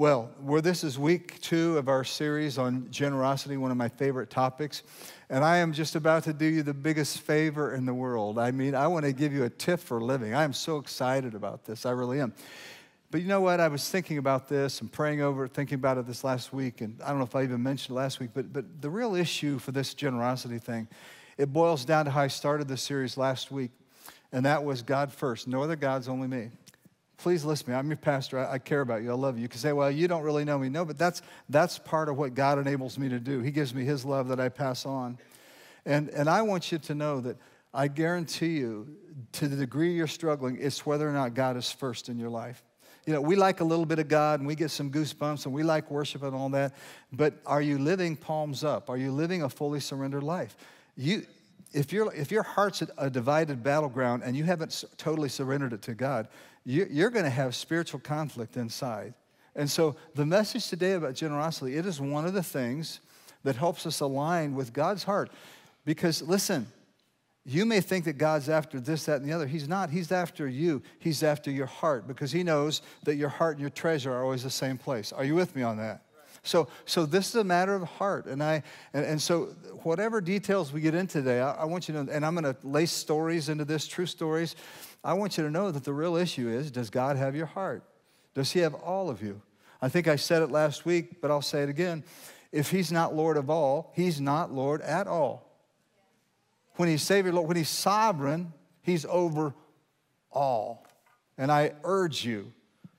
Well, where this is week two of our series on generosity, one of my favorite topics, and I am just about to do you the biggest favor in the world. I mean, I want to give you a tip for living. I am so excited about this. I really am. But you know what? I was thinking about this and praying over it, thinking about it this last week, and I don't know if I even mentioned it last week, but, but the real issue for this generosity thing, it boils down to how I started the series last week, and that was God first. No other gods, only me please listen to me. I'm your pastor. I, I, care about you. I love you. You can say, well, you don't really know me. No, but that's, that's part of what God enables me to do. He gives me his love that I pass on. And, and I want you to know that I guarantee you, to the degree you're struggling, it's whether or not God is first in your life. You know, we like a little bit of God and we get some goosebumps and we like worship and all that, but are you living palms up? Are you living a fully surrendered life? You, if, you if your heart's a divided battleground and you haven't totally surrendered it to God, you're going to have spiritual conflict inside. And so the message today about generosity, it is one of the things that helps us align with God's heart. Because listen, you may think that God's after this, that, and the other. He's not. He's after you. He's after your heart because he knows that your heart and your treasure are always the same place. Are you with me on that? So, so this is a matter of heart. And, I, and, and so whatever details we get in today, I, I want you to know, and I'm going to lace stories into this, true stories. I want you to know that the real issue is does God have your heart? Does He have all of you? I think I said it last week, but I'll say it again. If He's not Lord of all, He's not Lord at all. When He's Savior, Lord, when He's sovereign, He's over all. And I urge you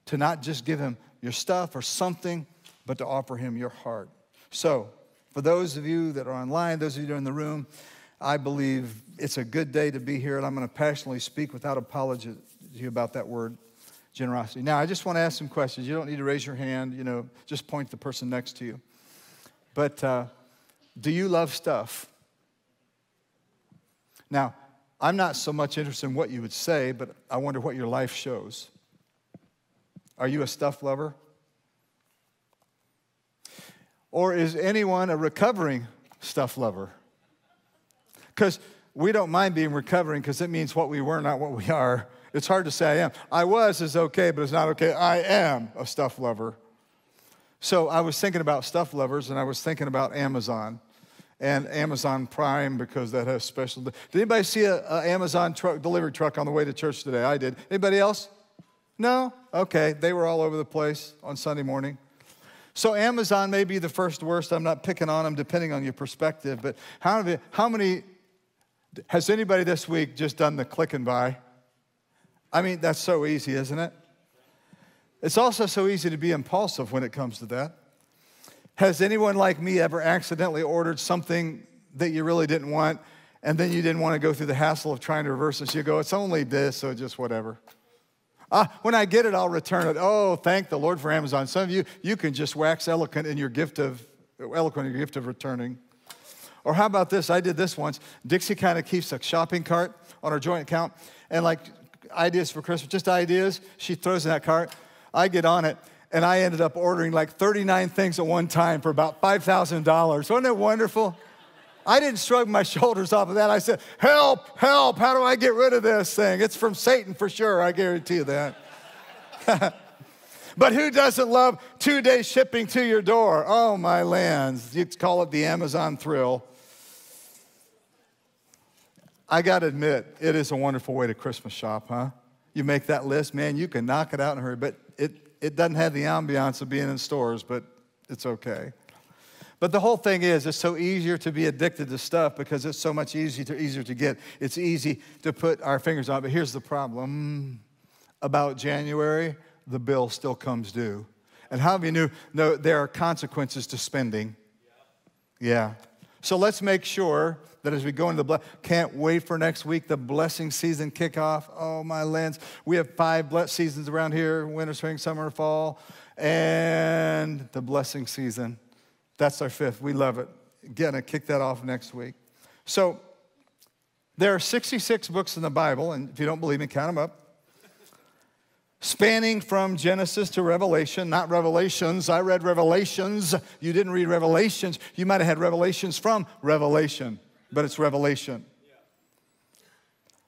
to not just give Him your stuff or something, but to offer Him your heart. So, for those of you that are online, those of you that are in the room, I believe it's a good day to be here, and I'm going to passionately speak without apology about that word, generosity. Now, I just want to ask some questions. You don't need to raise your hand, you know, just point to the person next to you. But uh, do you love stuff? Now, I'm not so much interested in what you would say, but I wonder what your life shows. Are you a stuff lover? Or is anyone a recovering stuff lover? Because we don't mind being recovering because it means what we were, not what we are. It's hard to say I am. I was is okay, but it's not okay. I am a stuff lover. So I was thinking about stuff lovers and I was thinking about Amazon and Amazon Prime because that has special. Did anybody see an Amazon truck, delivery truck on the way to church today? I did. Anybody else? No? Okay. They were all over the place on Sunday morning. So Amazon may be the first worst. I'm not picking on them depending on your perspective, but how, how many has anybody this week just done the click and buy? I mean, that's so easy, isn't it? It's also so easy to be impulsive when it comes to that. Has anyone like me ever accidentally ordered something that you really didn't want and then you didn't want to go through the hassle of trying to reverse it? You go, it's only this, so just whatever. Ah, when I get it, I'll return it. Oh, thank the Lord for Amazon. Some of you, you can just wax eloquent in your gift of eloquent in your gift of returning. Or how about this? I did this once. Dixie kind of keeps a shopping cart on her joint account and like ideas for Christmas, just ideas. She throws in that cart. I get on it and I ended up ordering like 39 things at one time for about $5,000. Wasn't it wonderful? I didn't shrug my shoulders off of that. I said, Help, help, how do I get rid of this thing? It's from Satan for sure, I guarantee you that. But who doesn't love two day shipping to your door? Oh, my lands. You call it the Amazon thrill. I got to admit, it is a wonderful way to Christmas shop, huh? You make that list, man, you can knock it out in a hurry, but it, it doesn't have the ambiance of being in stores, but it's okay. But the whole thing is, it's so easier to be addicted to stuff because it's so much easier to, easier to get. It's easy to put our fingers on. But here's the problem about January, the bill still comes due. And how many knew no, there are consequences to spending? Yeah. So let's make sure that as we go into the blessing, can't wait for next week, the blessing season kickoff. Oh, my lands. We have five blessed seasons around here winter, spring, summer, fall, and the blessing season. That's our fifth. We love it. Gonna kick that off next week. So there are 66 books in the Bible, and if you don't believe me, count them up spanning from Genesis to Revelation, not Revelations. I read Revelations. You didn't read Revelations. You might have had Revelations from Revelation, but it's Revelation.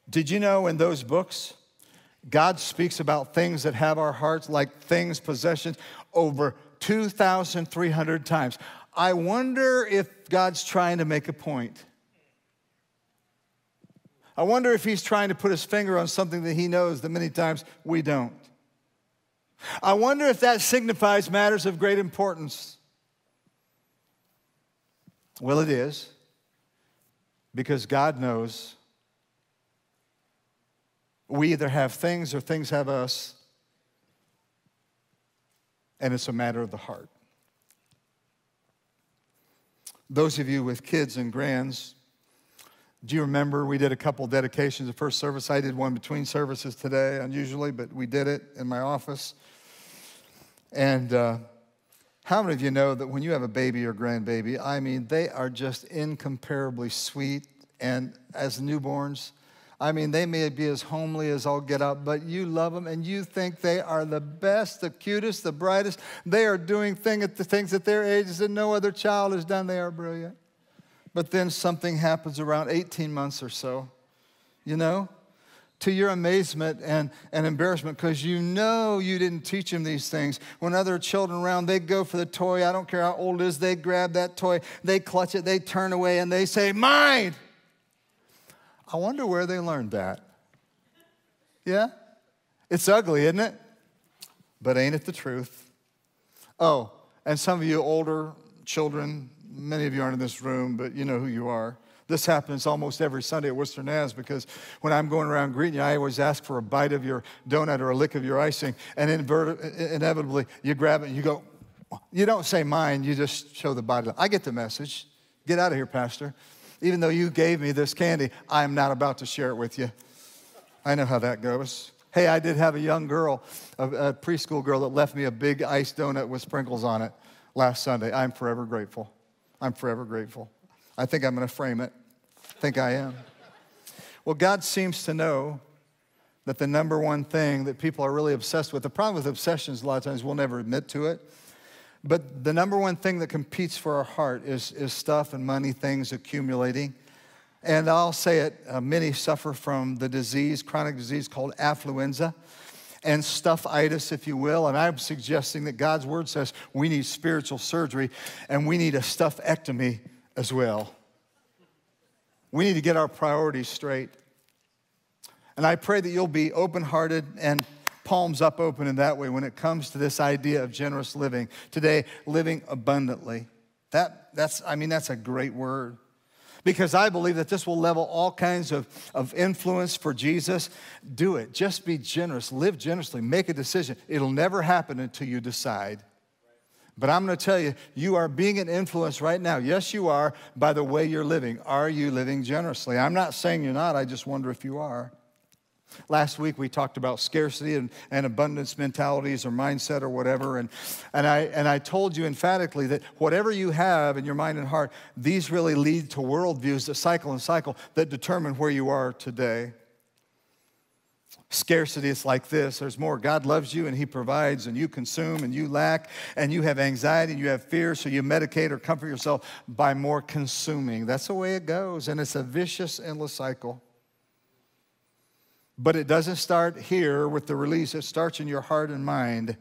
Did you know in those books, God speaks about things that have our hearts, like things, possessions, over 2,300 times. I wonder if God's trying to make a point. I wonder if he's trying to put his finger on something that he knows that many times we don't. I wonder if that signifies matters of great importance. Well, it is, because God knows we either have things or things have us, and it's a matter of the heart. Those of you with kids and grands, do you remember we did a couple dedications the first service? I did one between services today, unusually, but we did it in my office. And uh, how many of you know that when you have a baby or grandbaby, I mean, they are just incomparably sweet. And as newborns, I mean, they may be as homely as all get up, but you love them and you think they are the best, the cutest, the brightest. They are doing thing at the things at their ages that no other child has done. They are brilliant. But then something happens around 18 months or so, you know? to your amazement and, and embarrassment because you know you didn't teach them these things. When other children around, they go for the toy. I don't care how old it is, they grab that toy, they clutch it, they turn away, and they say, Mine! I wonder where they learned that. Yeah? It's ugly, isn't it? But ain't it the truth? Oh, and some of you older children, many of you aren't in this room, but you know who you are. This happens almost every Sunday at Worcester Naz because when I'm going around greeting you, I always ask for a bite of your donut or a lick of your icing, and inevitably you grab it and you go, you don't say mine, you just show the body. I get the message. Get out of here, Pastor. Even though you gave me this candy, I'm not about to share it with you. I know how that goes. Hey, I did have a young girl, a, a preschool girl, that left me a big iced donut with sprinkles on it last Sunday. I'm forever grateful. I'm forever grateful. I think I'm going to frame it. I think I am. Well, God seems to know that the number one thing that people are really obsessed with, the problem with obsessions, a lot of times we'll never admit to it, but the number one thing that competes for our heart is, is stuff and money, things accumulating. And I'll say it, uh, many suffer from the disease, chronic disease called affluenza and stuffitis, if you will. And I'm suggesting that God's word says we need spiritual surgery and we need a stuffectomy as well. We need to get our priorities straight. And I pray that you'll be open hearted and palms up open in that way when it comes to this idea of generous living. Today, living abundantly. That, that's, I mean, that's a great word. Because I believe that this will level all kinds of, of influence for Jesus. Do it. Just be generous. Live generously. Make a decision. It'll never happen until you decide. But I'm going to tell you, you are being an influence right now. Yes, you are by the way you're living. Are you living generously? I'm not saying you're not, I just wonder if you are. Last week we talked about scarcity and, and abundance mentalities or mindset or whatever. And, and, I, and I told you emphatically that whatever you have in your mind and heart, these really lead to worldviews that cycle and cycle that determine where you are today. Scarcity is like this there's more. God loves you and He provides, and you consume and you lack, and you have anxiety and you have fear, so you medicate or comfort yourself by more consuming. That's the way it goes, and it's a vicious, endless cycle. But it doesn't start here with the release, it starts in your heart and mind.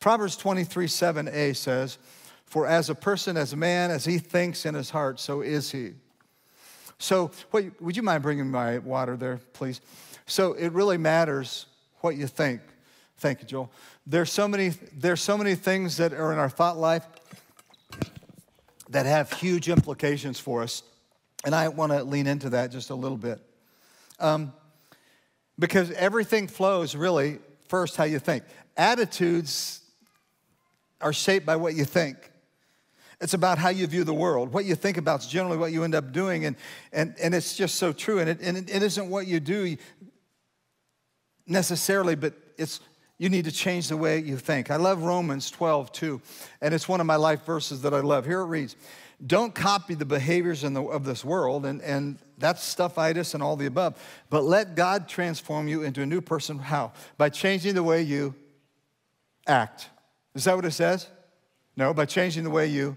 Proverbs 23 7a says, For as a person, as a man, as he thinks in his heart, so is he. So, would you mind bringing my water there, please? So, it really matters what you think. Thank you, Joel. There's so many, there's so many things that are in our thought life that have huge implications for us. And I want to lean into that just a little bit. Um, because everything flows really first how you think. Attitudes are shaped by what you think. It's about how you view the world. What you think about is generally what you end up doing, and, and, and it's just so true. And, it, and it, isn't what you do necessarily, but it's you need to change the way you think. I love Romans 12 too, and it's one of my life verses that I love. Here it reads Don't copy the behaviors the, of this world, and, and that's stuffitis and all the above. But let God transform you into a new person. How? By changing the way you act. Is that what it says? No, by changing the way you.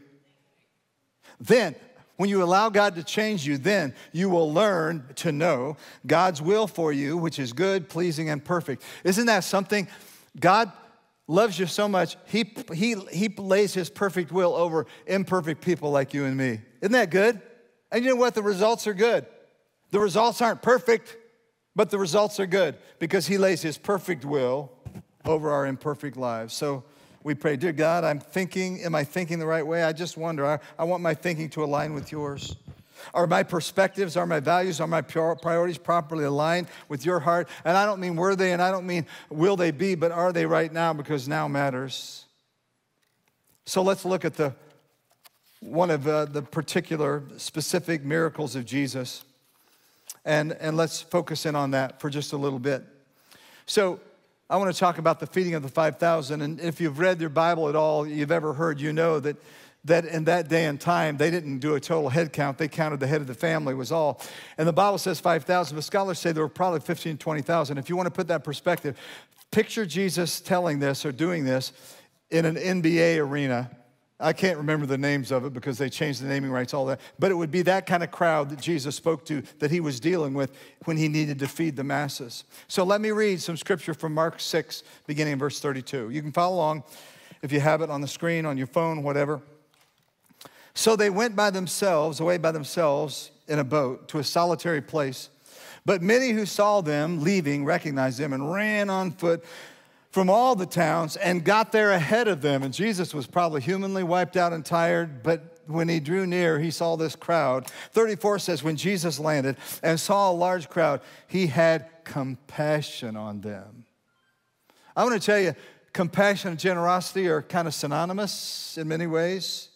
Then, when you allow God to change you, then you will learn to know God's will for you, which is good, pleasing, and perfect. Isn't that something? God loves you so much, he, he, he lays his perfect will over imperfect people like you and me. Isn't that good? And you know what? The results are good. The results aren't perfect, but the results are good because he lays his perfect will over our imperfect lives. So we pray, Dear God, I'm thinking, am I thinking the right way? I just wonder. I, I want my thinking to align with yours. Are my perspectives, are my values, are my priorities properly aligned with your heart? And I don't mean were they, and I don't mean will they be, but are they right now because now matters. So let's look at the one of uh, the particular specific miracles of Jesus. And, and let's focus in on that for just a little bit. So, I want to talk about the feeding of the 5,000. And if you've read your Bible at all, you've ever heard, you know that, that in that day and time, they didn't do a total head count. They counted the head of the family, was all. And the Bible says 5,000, but scholars say there were probably 15, 20,000. If you want to put that perspective, picture Jesus telling this or doing this in an NBA arena I can't remember the names of it because they changed the naming rights, all that. But it would be that kind of crowd that Jesus spoke to, that he was dealing with when he needed to feed the masses. So let me read some scripture from Mark 6, beginning in verse 32. You can follow along if you have it on the screen, on your phone, whatever. So they went by themselves, away by themselves in a boat to a solitary place. But many who saw them leaving recognized them and ran on foot from all the towns and got there ahead of them. And Jesus was probably humanly wiped out and tired, but when he drew near, he saw this crowd. 34 says, When Jesus landed and saw a large crowd, he had compassion on them. I want to tell you, compassion and generosity are kind of synonymous in many ways.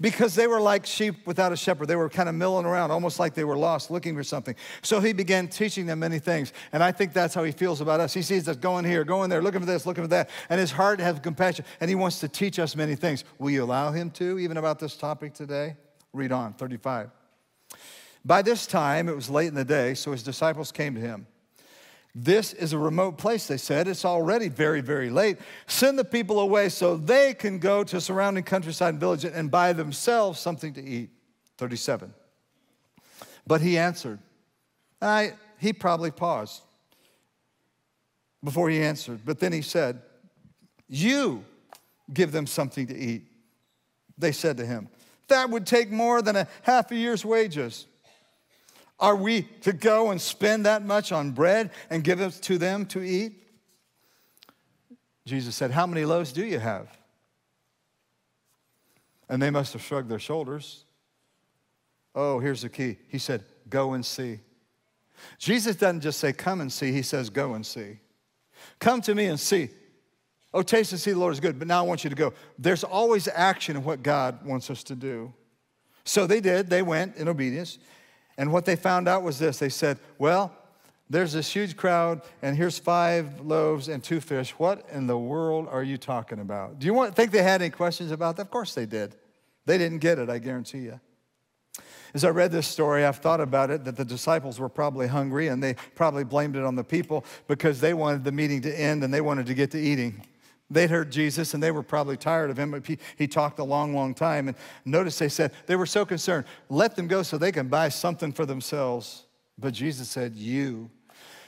Because they were like sheep without a shepherd. They were kind of milling around, almost like they were lost, looking for something. So he began teaching them many things. And I think that's how he feels about us. He sees us going here, going there, looking for this, looking for that. And his heart has compassion. And he wants to teach us many things. Will you allow him to, even about this topic today? Read on, 35. By this time, it was late in the day, so his disciples came to him. This is a remote place, they said. It's already very, very late. Send the people away so they can go to surrounding countryside and village and buy themselves something to eat. 37. But he answered. I, he probably paused before he answered, but then he said, You give them something to eat. They said to him, That would take more than a half a year's wages. Are we to go and spend that much on bread and give it to them to eat? Jesus said, How many loaves do you have? And they must have shrugged their shoulders. Oh, here's the key. He said, Go and see. Jesus doesn't just say, Come and see, he says, Go and see. Come to me and see. Oh, taste and see the Lord is good, but now I want you to go. There's always action in what God wants us to do. So they did. They went in obedience. And what they found out was this they said, Well, there's this huge crowd, and here's five loaves and two fish. What in the world are you talking about? Do you want, think they had any questions about that? Of course they did. They didn't get it, I guarantee you. As I read this story, I've thought about it that the disciples were probably hungry and they probably blamed it on the people because they wanted the meeting to end and they wanted to get to eating. They'd heard Jesus and they were probably tired of him, but he, he, talked a long, long time. And notice they said they were so concerned, let them go so they can buy something for themselves. But Jesus said, You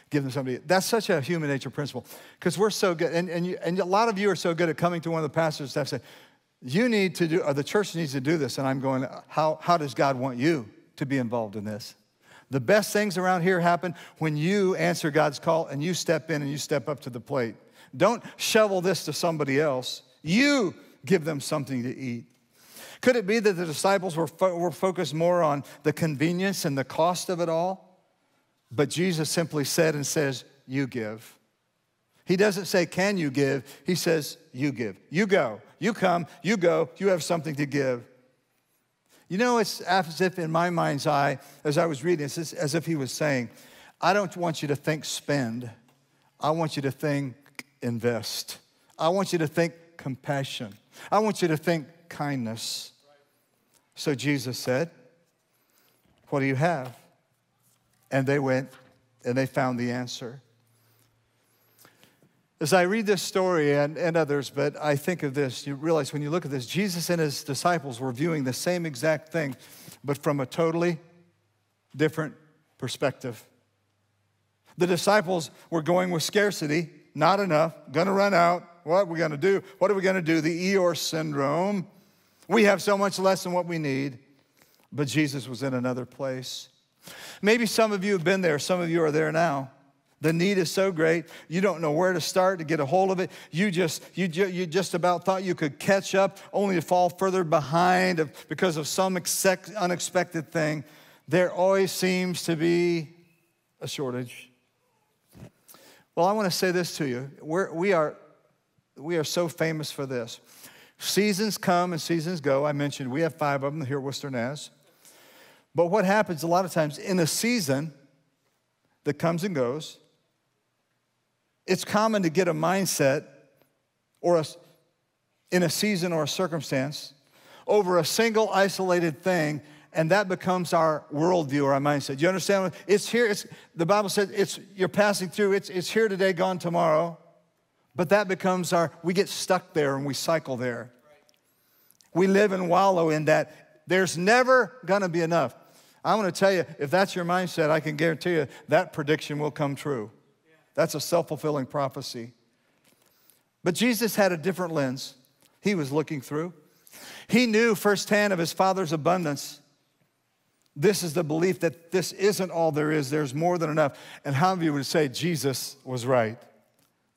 give them somebody. That's such a human nature principle because we're so good. And, and, you, and a lot of you are so good at coming to one of the pastors' and say, You need to do, or the church needs to do this. And I'm going, How, how does God want you to be involved in this? The best things around here happen when you answer God's call and you step in and you step up to the plate. Don't shovel this to somebody else. You give them something to eat. Could it be that the disciples were, fo- were focused more on the convenience and the cost of it all? But Jesus simply said and says, You give. He doesn't say, Can you give? He says, You give. You go. You come. You go. You have something to give. You know, it's as if in my mind's eye, as I was reading, this, it's as if he was saying, I don't want you to think spend. I want you to think invest. I want you to think compassion. I want you to think kindness. So Jesus said, What do you have? And they went and they found the answer. As I read this story and, and others, but I think of this, you realize when you look at this, Jesus and his disciples were viewing the same exact thing, but from a totally different perspective. The disciples were going with scarcity, not enough, gonna run out. what are we to do? What are we to do? The Eeyore syndrome. We have so much less than what we need. But Jesus was in another place. Maybe some of you have been there, some of you are there now. The need is so great, you don't know where to start to get a hold of it. You just, you, you just about thought you could catch up, only to fall further behind because of some unexpected thing. There always seems to be a shortage. Well, I want to say this to you. We're, we, are, we are so famous for this. Seasons come and seasons go. I mentioned we have five of them here at Worcester Naz. But what happens a lot of times in a season that comes and goes, it's common to get a mindset or a, in a season or a circumstance over a single isolated thing and that becomes our worldview or our mindset. Do you understand? It's here. It's, the Bible says it's you're passing through. It's, it's here today, gone tomorrow. But that becomes our. We get stuck there and we cycle there. We live and wallow in that. There's never to be enough. I want to tell you, if that's your mindset, I can guarantee you that prediction will come true. That's a self fulfilling prophecy. But Jesus had a different lens. He was looking through. He knew firsthand of his Father's abundance. This is the belief that this isn't all there is, there's more than enough. And how many of you would say Jesus was right?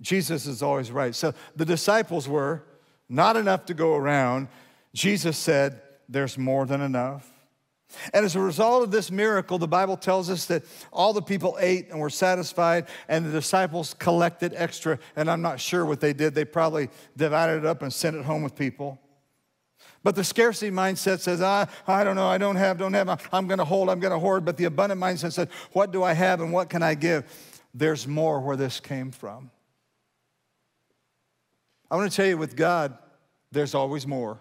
Jesus is always right. So the disciples were not enough to go around. Jesus said, There's more than enough. And as a result of this miracle, the Bible tells us that all the people ate and were satisfied, and the disciples collected extra. And I'm not sure what they did. They probably divided it up and sent it home with people. But the scarcity mindset says, ah, I don't know, I don't have, don't have, I'm gonna hold, I'm gonna hoard. But the abundant mindset says, what do I have and what can I give? There's more where this came from. I wanna tell you, with God, there's always more.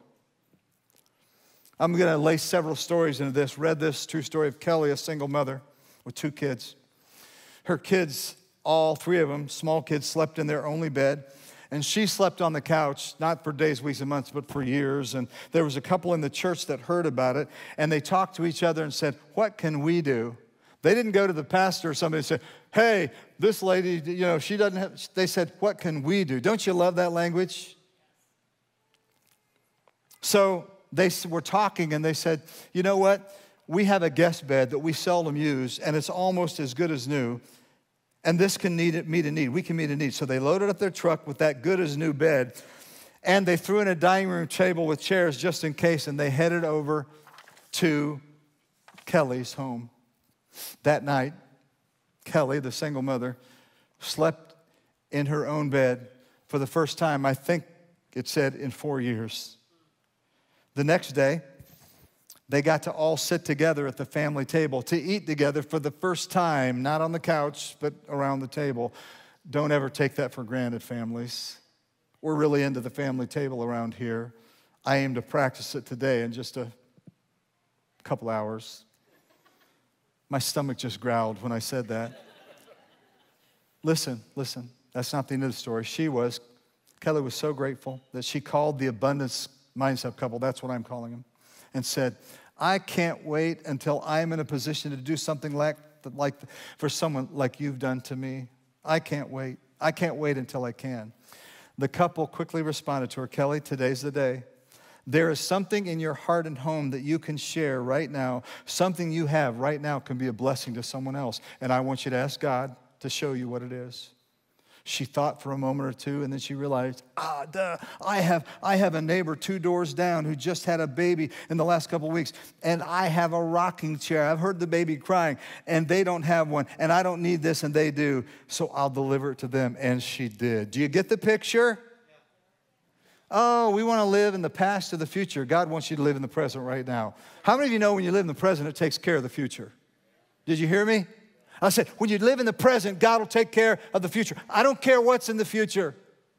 I'm going to lay several stories into this. Read this true story of Kelly, a single mother with two kids. Her kids, all three of them, small kids, slept in their only bed. And she slept on the couch, not for days, weeks, and months, but for years. And there was a couple in the church that heard about it, and they talked to each other and said, What can we do? They didn't go to the pastor or somebody and say, Hey, this lady, you know, she doesn't have, they said, What can we do? Don't you love that language? So they were talking and they said, you know what? We have a guest bed that we seldom use, and it's almost as good as new. And this can need, meet a need. We can meet a need. So they loaded up their truck with that good as new bed, and they threw in a dining room table with chairs just in case, and they headed over to Kelly's home. That night, Kelly, the single mother, slept in her own bed for the first time, I think it said, in four years. The next day, they got to all sit together at the family table to eat together for the first time, not on the couch, but around the table. Don't ever take that for granted, families. We're really into the family table around here. I aim to practice it today in just a couple hours. My stomach just growled when I said that. listen, listen, that's not the end of the story. She was, Kelly was so grateful that she called the abundance mindset couple, that's what I'm calling them, and said, I can't wait until I'm in a position to do something like, like for someone like you've done to me. I can't wait. I can't wait until I can. The couple quickly responded to her, Kelly, today's the day. There is something in your heart and home that you can share right now. Something you have right now can be a blessing to someone else. And I want you to ask God to show you what it is. She thought for a moment or two, and then she realized, ah, duh, I have, I have a neighbor two doors down who just had a baby in the last couple weeks, and I have a rocking chair. I've heard the baby crying, and they don't have one, and I don't need this, and they do, so I'll deliver it to them. And she did. Do you get the picture? Oh, we want to live in the past or the future. God wants you to live in the present right now. How many of you know when you live in the present, it takes care of the future? Did you hear me? I said, when you live in the present, God will take care of the future. I don't care what's in the future.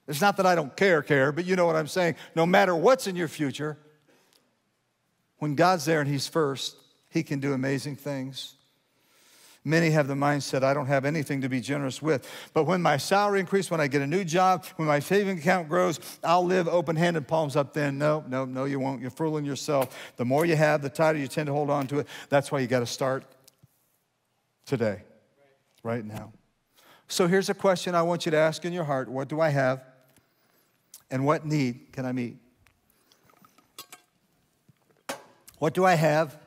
It's not that I don't care, care, but you know what I'm saying. No matter what's in your future, when God's there and He's first, He can do amazing things. Many have the mindset, I don't have anything to be generous with. But when my salary increases, when I get a new job, when my saving account grows, I'll live open handed, palms up then. No, no, no, you won't. You're fooling yourself. The more you have, the tighter you tend to hold on to it. That's why you got to start today right now. So here's a question I want you to ask in your heart What do I have? And what need can I meet? What do I have?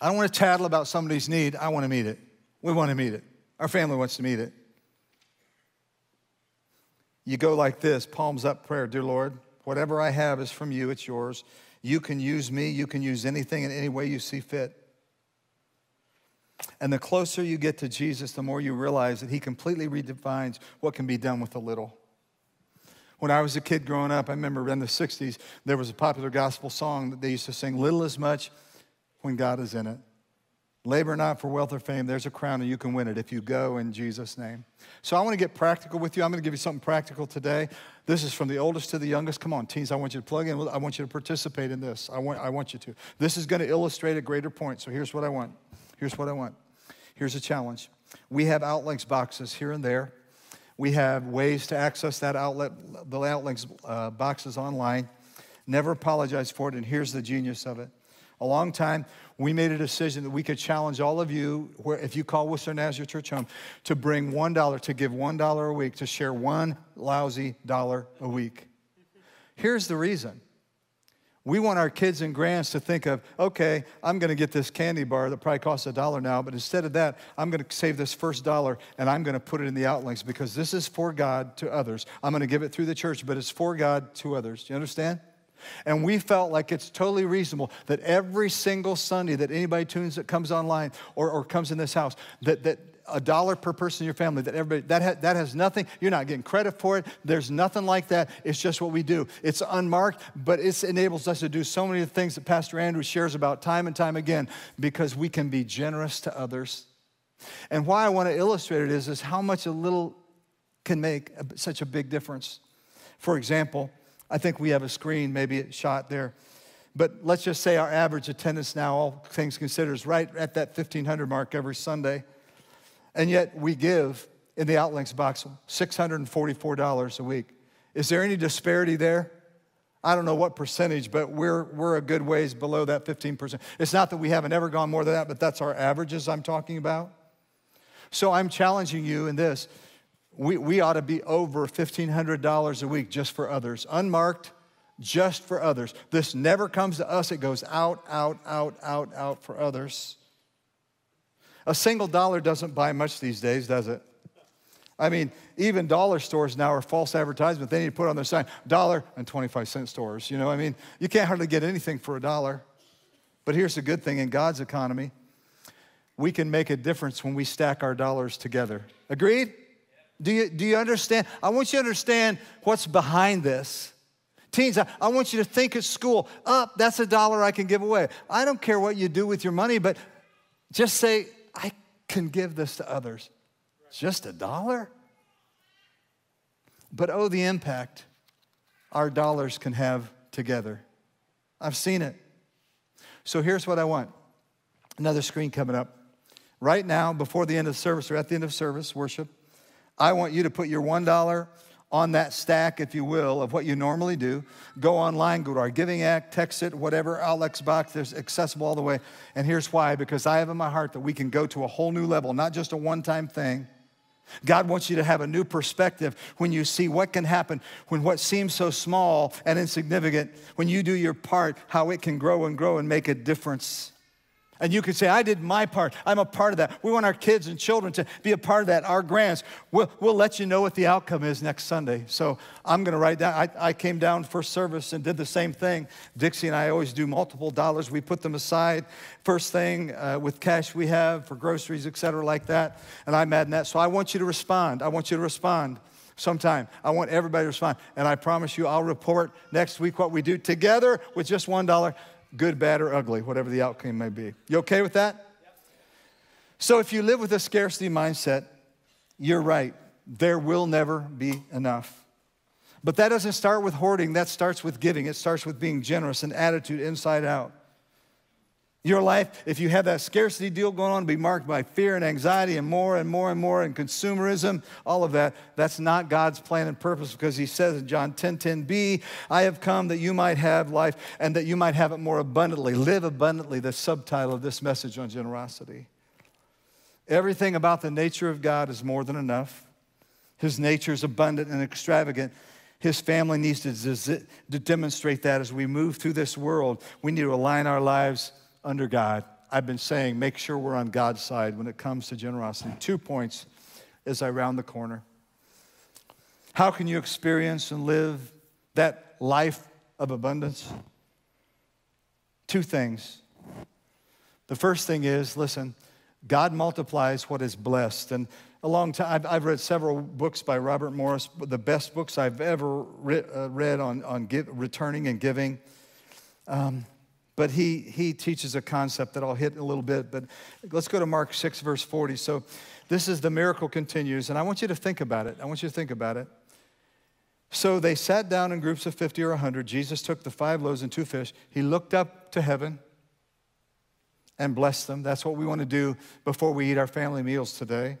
I don't want to tattle about somebody's need. I want to meet it. We want to meet it. Our family wants to meet it. You go like this palms up prayer Dear Lord, whatever I have is from you, it's yours. You can use me, you can use anything in any way you see fit. And the closer you get to Jesus, the more you realize that He completely redefines what can be done with a little. When I was a kid growing up, I remember in the 60s, there was a popular gospel song that they used to sing Little as much when God is in it. Labor not for wealth or fame. There's a crown and you can win it if you go in Jesus' name. So I want to get practical with you. I'm going to give you something practical today. This is from the oldest to the youngest. Come on, teens, I want you to plug in. I want you to participate in this. I want, I want you to. This is going to illustrate a greater point. So here's what I want. Here's what I want. Here's a challenge. We have outlinks boxes here and there. We have ways to access that outlet, the outlinks uh, boxes online. Never apologize for it, and here's the genius of it. A long time, we made a decision that we could challenge all of you, where, if you call Worcester Nazarene Church home, to bring $1, to give $1 a week, to share one lousy dollar a week. Here's the reason we want our kids and grands to think of, okay, I'm going to get this candy bar that probably costs a dollar now, but instead of that, I'm going to save this first dollar and I'm going to put it in the outlinks because this is for God to others. I'm going to give it through the church, but it's for God to others. Do you understand? And we felt like it's totally reasonable that every single Sunday that anybody tunes that comes online or, or comes in this house, that, that a dollar per person in your family that everybody that, ha, that has nothing you're not getting credit for it there's nothing like that it's just what we do. It's unmarked but it enables us to do so many of the things that pastor andrew shares about time and time again because we can be generous to others. And why i want to illustrate it is, is how much a little can make a, such a big difference. For example i think we have a screen maybe a shot there but let's just say our average attendance now all things considered is right at that 1500 mark every sunday and yet we give in the outlinks box $644 a week. Is there any disparity there? I don't know what percentage, but we're, we're a good ways below that 15%. It's not that we haven't ever gone more than that, but that's our averages I'm talking about. So I'm challenging you in this. We, we ought to be over $1,500 a week just for others, unmarked, just for others. This never comes to us, it goes out, out, out, out, out for others. A single dollar doesn't buy much these days, does it? I mean, even dollar stores now are false advertisement. They need to put on their sign, dollar and 25 cent stores. You know, I mean, you can't hardly get anything for a dollar. But here's the good thing in God's economy we can make a difference when we stack our dollars together. Agreed? Do you, do you understand? I want you to understand what's behind this. Teens, I, I want you to think at school, up, oh, that's a dollar I can give away. I don't care what you do with your money, but just say, can give this to others. Just a dollar? But oh, the impact our dollars can have together. I've seen it. So here's what I want another screen coming up. Right now, before the end of service or at the end of service, worship, I want you to put your $1 on that stack, if you will, of what you normally do. Go online, go to our Giving Act, text it, whatever, Alex box, there's accessible all the way. And here's why because I have in my heart that we can go to a whole new level, not just a one time thing. God wants you to have a new perspective when you see what can happen when what seems so small and insignificant, when you do your part, how it can grow and grow and make a difference. And you could say, I did my part. I'm a part of that. We want our kids and children to be a part of that, our grants. We'll, we'll let you know what the outcome is next Sunday. So I'm going to write down. I, I came down first service and did the same thing. Dixie and I always do multiple dollars. We put them aside first thing uh, with cash we have for groceries, et cetera, like that. And I'm adding that. So I want you to respond. I want you to respond sometime. I want everybody to respond. And I promise you, I'll report next week what we do together with just $1 good, bad, or ugly, whatever the outcome may be. You okay with that? So if you live with a scarcity mindset, you're right. There will never be enough. But that doesn't start with hoarding, that starts with giving. It starts with being generous, an attitude inside out. Your life, if you have that scarcity deal going on, be marked by fear and anxiety and more and more and more and consumerism, all of that. That's not God's plan and purpose because He says in John 10 10b, I have come that you might have life and that you might have it more abundantly. Live abundantly, the subtitle of this message on generosity. Everything about the nature of God is more than enough. His nature is abundant and extravagant. His family needs to, to demonstrate that as we move through this world. We need to align our lives under God. I've been saying, make sure we're on God's side when it comes to generosity. Two points as I round the corner. How can you experience and live that life of abundance? Two things. The first thing is listen, God multiplies what is blessed. And a long time, I've, read several books by Robert Morris, the best books I've ever uh, read on, on give, returning and giving. Um, but he, he teaches a concept that I'll hit in a little bit. But let's go to Mark 6, verse 40. So this is the miracle continues, and I want you to think about it. I want you to think about it. So they sat down in groups of 50 or 100. Jesus took the five loaves and two fish. He looked up to heaven and blessed them. That's what we want to do before we eat our family meals today.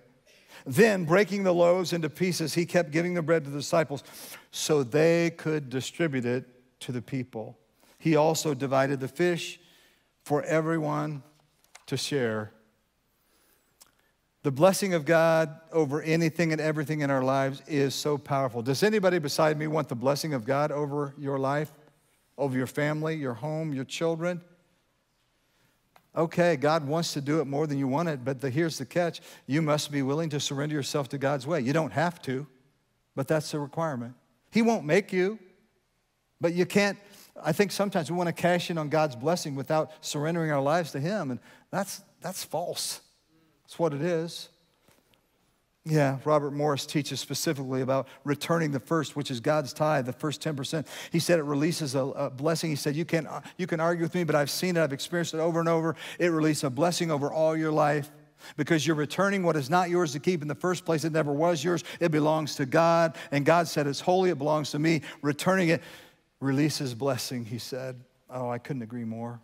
Then, breaking the loaves into pieces, he kept giving the bread to the disciples so they could distribute it to the people. He also divided the fish for everyone to share. The blessing of God over anything and everything in our lives is so powerful. Does anybody beside me want the blessing of God over your life, over your family, your home, your children? Okay, God wants to do it more than you want it, but the, here's the catch you must be willing to surrender yourself to God's way. You don't have to, but that's the requirement. He won't make you, but you can't. I think sometimes we want to cash in on God's blessing without surrendering our lives to Him, and that's, that's false. That's what it is. Yeah, Robert Morris teaches specifically about returning the first, which is God's tithe, the first 10%. He said it releases a, a, blessing. He said, you can, you can argue with me, but I've seen it, I've experienced it over and over. It releases a blessing over all your life because you're returning what is not yours to keep in the first place. It never was yours, it belongs to God. And God said, It's holy, it belongs to me. Returning it releases blessing, he said. Oh, I couldn't agree more.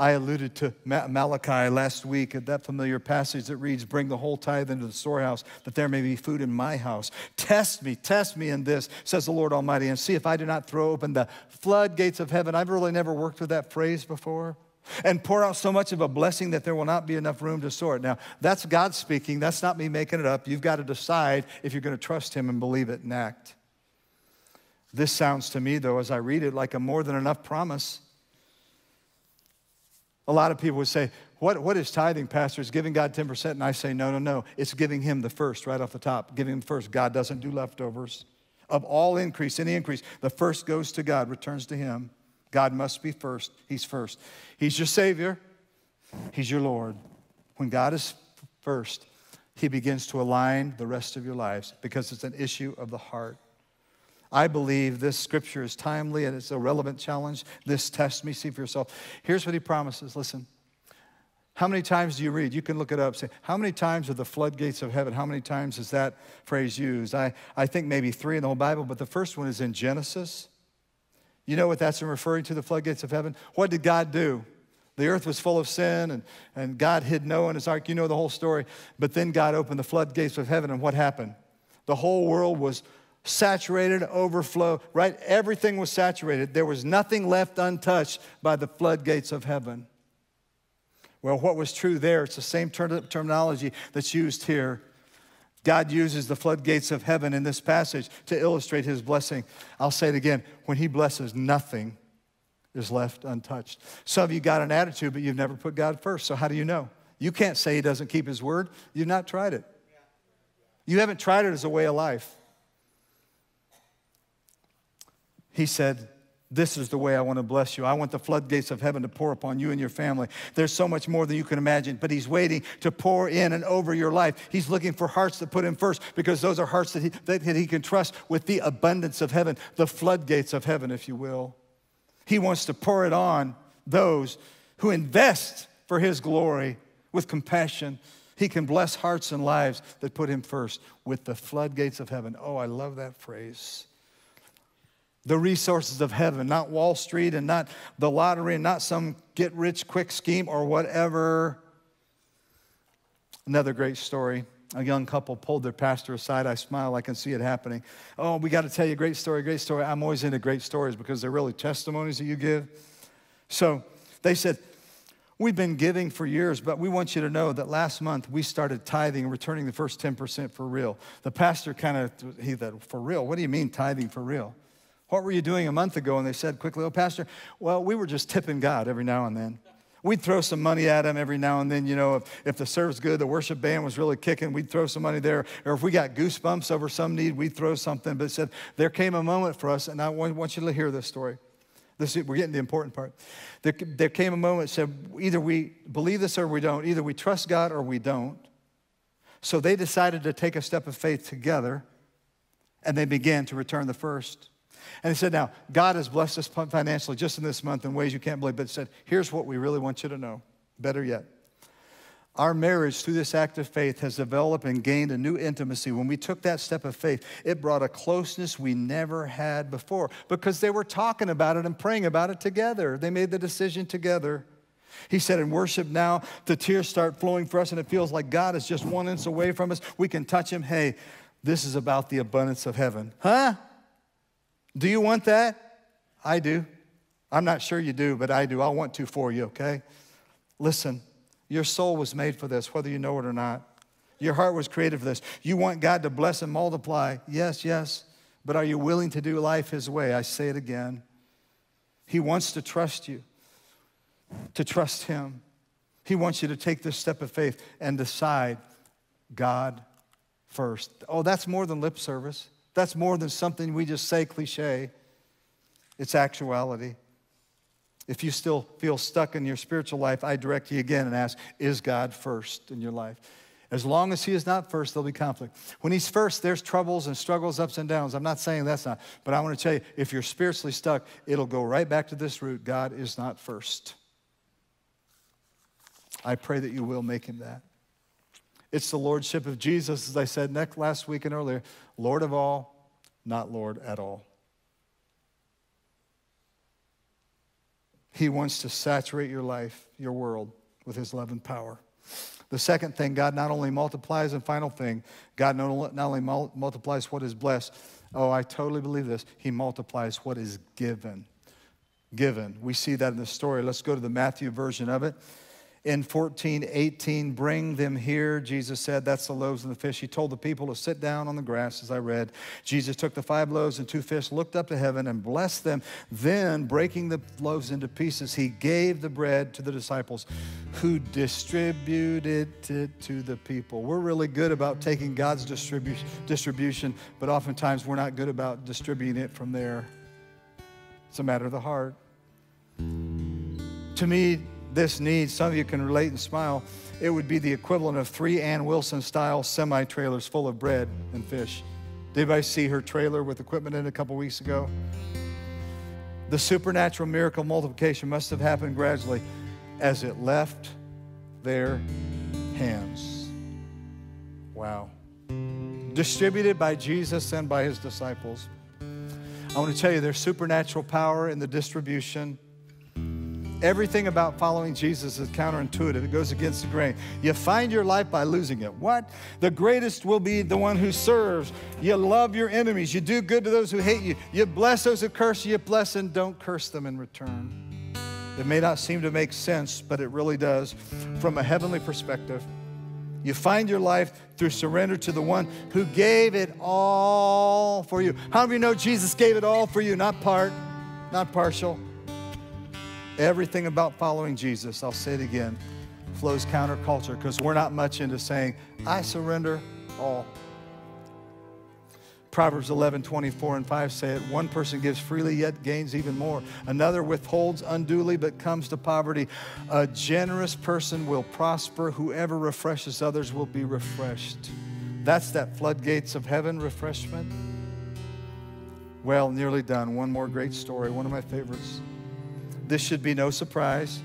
I alluded to Malachi last week, at that familiar passage that reads, Bring the whole tithe into the storehouse, that there may be food in my house. Test me, test me in this, says the Lord Almighty, and see if I do not throw open the floodgates of heaven. I've really never worked with that phrase before. And pour out so much of a blessing that there will not be enough room to store it. Now, that's God speaking. That's not me making it up. You've got to decide if you're going to trust Him and believe it and act. This sounds to me, though, as I read it, like a more than enough promise. A lot of people would say, what, what is tithing, Pastor? Is giving God 10%? And I say, no, no, no. It's giving Him the first right off the top. Giving Him first. God doesn't do leftovers. Of all increase, any increase, the first goes to God, returns to Him. God must be first. He's first. He's your Savior, He's your Lord. When God is first, He begins to align the rest of your lives because it's an issue of the heart. I believe this scripture is timely and it's a relevant challenge. This test me, see for yourself. Here's what he promises listen. How many times do you read? You can look it up. Say, how many times are the floodgates of heaven? How many times is that phrase used? I, I think maybe three in the whole Bible, but the first one is in Genesis. You know what that's referring to, the floodgates of heaven? What did God do? The earth was full of sin, and, and God hid Noah in his ark. You know the whole story. But then God opened the floodgates of heaven, and what happened? The whole world was saturated, overflow, right? Everything was saturated. There was nothing left untouched by the floodgates of heaven. Well, what was true there, it's the same ter- terminology that's used here. God uses the floodgates of heaven in this passage to illustrate his blessing. I'll say it again when he blesses, nothing is left untouched. Some of you got an attitude, but you've never put God first. So, how do you know? You can't say he doesn't keep his word. You've not tried it. You haven't tried it as a way of life. He said, This is the way I want to bless you. I want the floodgates of heaven to pour upon you and your family. There's so much more than you can imagine, but He's waiting to pour in and over your life. He's looking for hearts that put Him first because those are hearts that He, that he can trust with the abundance of heaven, the floodgates of heaven, if you will. He wants to pour it on those who invest for His glory with compassion. He can bless hearts and lives that put Him first with the floodgates of heaven. Oh, I love that phrase the resources of heaven, not Wall Street and not the lottery and not some get rich quick scheme or whatever. Another great story. A young couple pulled their pastor aside. I smile, I can see it happening. Oh, we got to tell you a great story, great story. I'm always into great stories because they're really testimonies that you give. So they said, We've been giving for years, but we want you to know that last month we started tithing and returning the first 10% for real. The pastor kind of, he said, For real? What do you mean tithing for real? What were you doing a month ago? And they said quickly, Oh, Pastor, well, we were just tipping God every now and then. We'd throw some money at him every now and then. You know, if, if the service good, the worship band was really kicking, we'd throw some money there. Or if we got goosebumps over some need, we'd throw something. But it said, there came a moment for us, and I want you to hear this story. This, we're getting the important part. There, there came a moment said either we believe this or we don't. Either we trust God or we don't. So they decided to take a step of faith together, and they began to return the first. And he said, Now, God has blessed us financially just in this month in ways you can't believe, but he said, Here's what we really want you to know. Better yet. Our marriage through this act of faith has developed and gained a new intimacy. When we took that step of faith, it brought a closeness we never had before because they were talking about it and praying about it together. They made the decision together. He said, In worship now, the tears start flowing for us, and it feels like God is just one inch away from us. We can touch Him. Hey, this is about the abundance of heaven. Huh? Do you want that? I do. I'm not sure you do, but I do. I want to for you, okay? Listen. Your soul was made for this, whether you know it or not. Your heart was created for this. You want God to bless and multiply. Yes, yes. But are you willing to do life His way? I say it again. He wants to trust you, to trust Him. He wants you to take this step of faith and decide God first. Oh, that's more than lip service. That's more than something we just say cliche. It's actuality. If you still feel stuck in your spiritual life, I direct you again and ask, is God first in your life? As long as He is not first, there'll be conflict. When He's first, there's troubles and struggles, ups and downs. I'm not saying that's not, but I want to tell you if you're spiritually stuck, it'll go right back to this root God is not first. I pray that you will make Him that. It's the Lordship of Jesus, as I said last week and earlier Lord of all, not Lord at all. He wants to saturate your life, your world, with His love and power. The second thing, God not only multiplies, and final thing, God not only multiplies what is blessed, oh, I totally believe this, He multiplies what is given. Given. We see that in the story. Let's go to the Matthew version of it in 14, 18, bring them here, Jesus said. That's the loaves and the fish. He told the people to sit down on the grass, as I read. Jesus took the five loaves and two fish, looked up to heaven, and blessed them. Then, breaking the loaves into pieces, he gave the bread to the disciples, who distributed it to the people. We're really good about taking God's distribu- distribution, but oftentimes we're not good about distributing it from there. It's a matter of the heart. To me, this need, some of you can relate and smile, it would be the equivalent of three Ann Wilson style semi trailers full of bread and fish. Did anybody see her trailer with equipment in it a couple weeks ago? The supernatural miracle multiplication must have happened gradually as it left their hands. Wow. Distributed by Jesus and by his disciples. I want to tell you there's supernatural power in the distribution Everything about following Jesus is counterintuitive. It goes against the grain. You find your life by losing it. What? The greatest will be the one who serves. You love your enemies. You do good to those who hate you. You bless those who curse you. You bless and don't curse them in return. It may not seem to make sense, but it really does from a heavenly perspective. You find your life through surrender to the one who gave it all for you. How many know Jesus gave it all for you, not part, not partial? Everything about following Jesus, I'll say it again, flows counterculture because we're not much into saying, I surrender all. Proverbs 11, 24 and 5 say it. One person gives freely, yet gains even more. Another withholds unduly, but comes to poverty. A generous person will prosper. Whoever refreshes others will be refreshed. That's that floodgates of heaven refreshment. Well, nearly done. One more great story, one of my favorites. This should be no surprise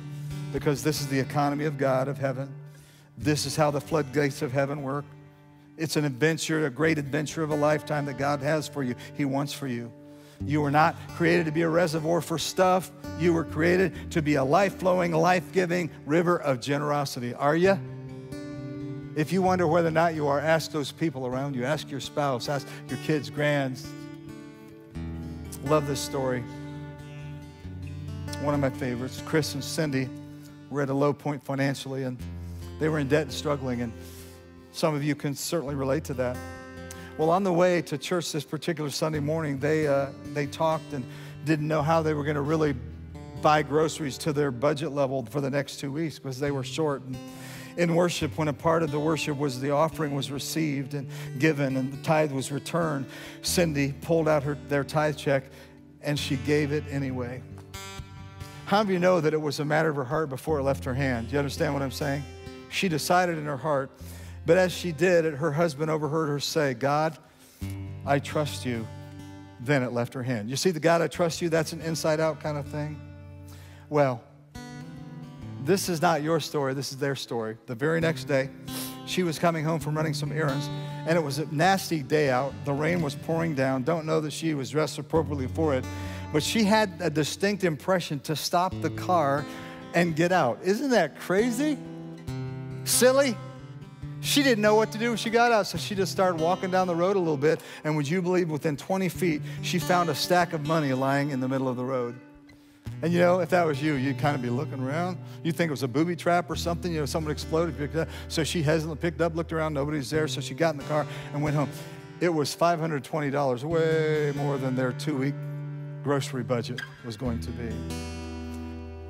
because this is the economy of God, of heaven. This is how the floodgates of heaven work. It's an adventure, a great adventure of a lifetime that God has for you, He wants for you. You were not created to be a reservoir for stuff. You were created to be a life flowing, life giving river of generosity. Are you? If you wonder whether or not you are, ask those people around you. Ask your spouse, ask your kids, grands. Love this story one of my favorites. Chris and Cindy were at a low point financially and they were in debt and struggling. And some of you can certainly relate to that. Well, on the way to church this particular Sunday morning, they, uh, they talked and didn't know how they were going to really buy groceries to their budget level for the next two weeks because they were short. And in worship, when a part of the worship was the offering was received and given and the tithe was returned, Cindy pulled out her, their tithe check and she gave it anyway. How do you know that it was a matter of her heart before it left her hand? Do you understand what I'm saying? She decided in her heart but as she did it, her husband overheard her say, God, I trust you. Then it left her hand. You see, the God, I trust you, that's an inside out kind of thing. Well, this is not your story, this is their story. The very next day, she was coming home from running some errands, and it was a nasty day out. The rain was pouring down. Don't know that she was dressed appropriately for it, but she had a distinct impression to stop the car and get out. Isn't that crazy? Silly? She didn't know what to do when she got out, so she just started walking down the road a little bit. And would you believe, within 20 feet, she found a stack of money lying in the middle of the road. And you know, if that was you, you'd kind of be looking around. You'd think it was a booby trap or something. You know, someone exploded. So she hesitantly picked up, looked around, nobody's there. So she got in the car and went home. It was $520, way more than their two week grocery budget was going to be.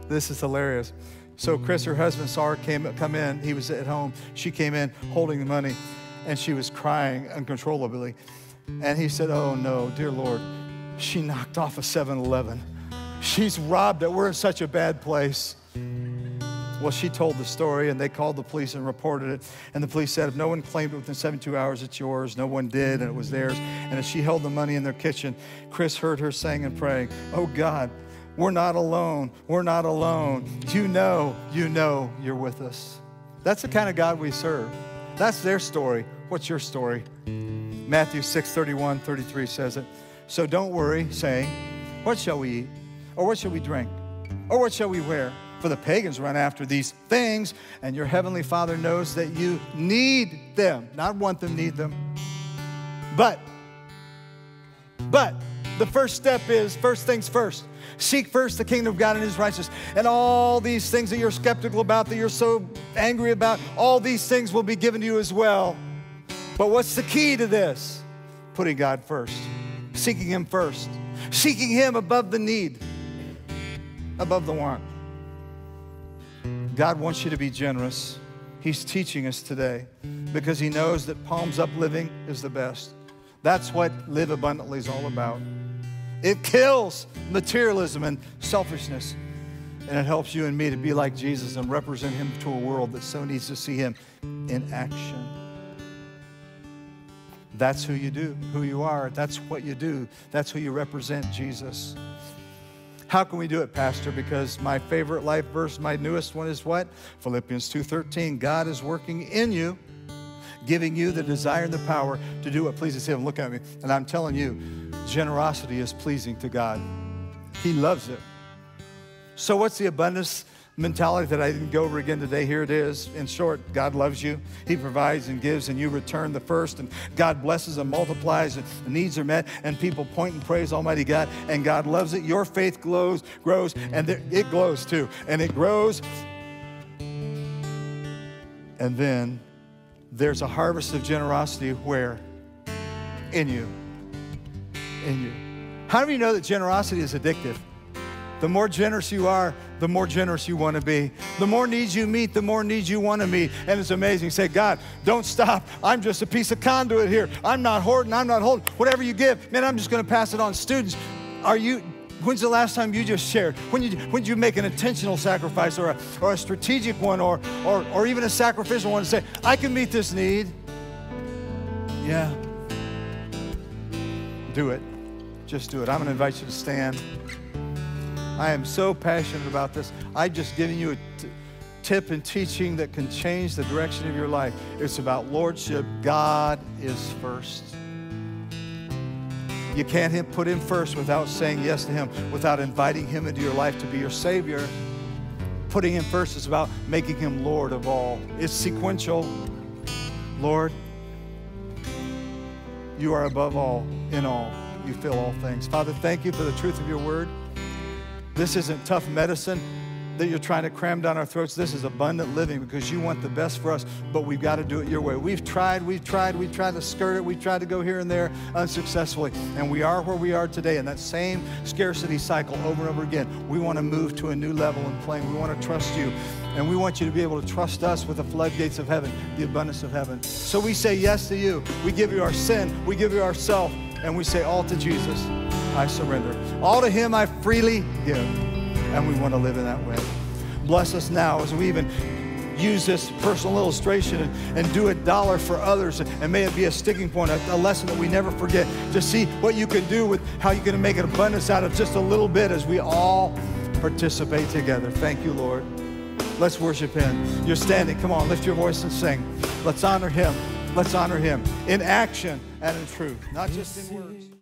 This is hilarious. So Chris, her husband, saw her came, come in. He was at home. She came in holding the money, and she was crying uncontrollably. And he said, Oh no, dear Lord, she knocked off a 7 Eleven. She's robbed it. We're in such a bad place. Well, she told the story, and they called the police and reported it. And the police said, if no one claimed it within 72 hours, it's yours. No one did, and it was theirs. And as she held the money in their kitchen, Chris heard her saying and praying, Oh God, we're not alone. We're not alone. You know, you know you're with us. That's the kind of God we serve. That's their story. What's your story? Matthew 6 31, 33 says it. So don't worry, saying, What shall we eat? Or what shall we drink? Or what shall we wear? For the pagans run after these things, and your heavenly Father knows that you need them. Not want them, need them. But, but, the first step is first things first. Seek first the kingdom of God and his righteousness. And all these things that you're skeptical about, that you're so angry about, all these things will be given to you as well. But what's the key to this? Putting God first, seeking him first, seeking him above the need, above the want. God wants you to be generous. He's teaching us today because he knows that palms up living is the best. That's what Live Abundantly is all about. It kills materialism and selfishness. And it helps you and me to be like Jesus and represent him to a world that so needs to see him in action. That's who you do, who you are. That's what you do. That's who you represent, Jesus. How can we do it, Pastor? Because my favorite life verse, my newest one is what? Philippians 2:13. God is working in you, giving you the desire and the power to do what pleases him. Look at me. And I'm telling you, generosity is pleasing to God. He loves it. So, what's the abundance mentality that I didn't go over again today? Here it is. In short, God loves you. He provides and gives, and you return the first, and God blesses and multiplies, and the needs are met, and people point and praise Almighty God, and God loves it. Your faith glows, grows, and it glows too, and it grows. And then there's a harvest of generosity where? In you in you. How do you know that generosity is addictive? The more generous you are, the more generous you want to be. The more needs you meet, the more needs you want to meet. And it's amazing. Say, God, don't stop. I'm just a piece of conduit here. I'm not hoarding, I'm not holding. Whatever you give, man, I'm just going to pass it on. Students, are you, when's the last time you just shared? When you, when did you make an intentional sacrifice or a, or a strategic one or, or, or even a sacrificial one to say, I can meet this need? Yeah. Do it. Just do it. I'm going to invite you to stand. I am so passionate about this. I've just given you a t- tip and teaching that can change the direction of your life. It's about lordship. God is first. You can't put him first without saying yes to him, without inviting him into your life to be your Savior. Putting him first is about making him Lord of all. It's sequential. Lord, you are above all, in all you fill all things. Father, thank you for the truth of your word. This isn't tough medicine. that you're trying to cram down our throats. This is abundant living because you want the best for us, but we've got to do it your way. We've tried, we've tried, we've tried to skirt it, we've tried to go here and there unsuccessfully, and we are where we are today in that same scarcity cycle over and over again. We want to move to a new level and playing. We want to trust you. And we want you to be able to trust us with the floodgates of heaven, the abundance of heaven. So we say yes to you. We give you our sin, we give you ourself, and we say all to Jesus, I surrender. All to him I freely give. And we want to live in that way. Bless us now as we even use this personal illustration and, and do a dollar for others. And, and may it be a sticking point, a, a, lesson that we never forget to see what you can do with how you can make an abundance out of just a little bit as we all participate together. Thank you, Lord. Let's worship Him. You're standing. Come on, lift your voice and sing. Let's honor Him. Let's honor Him in action and in truth, not just in words.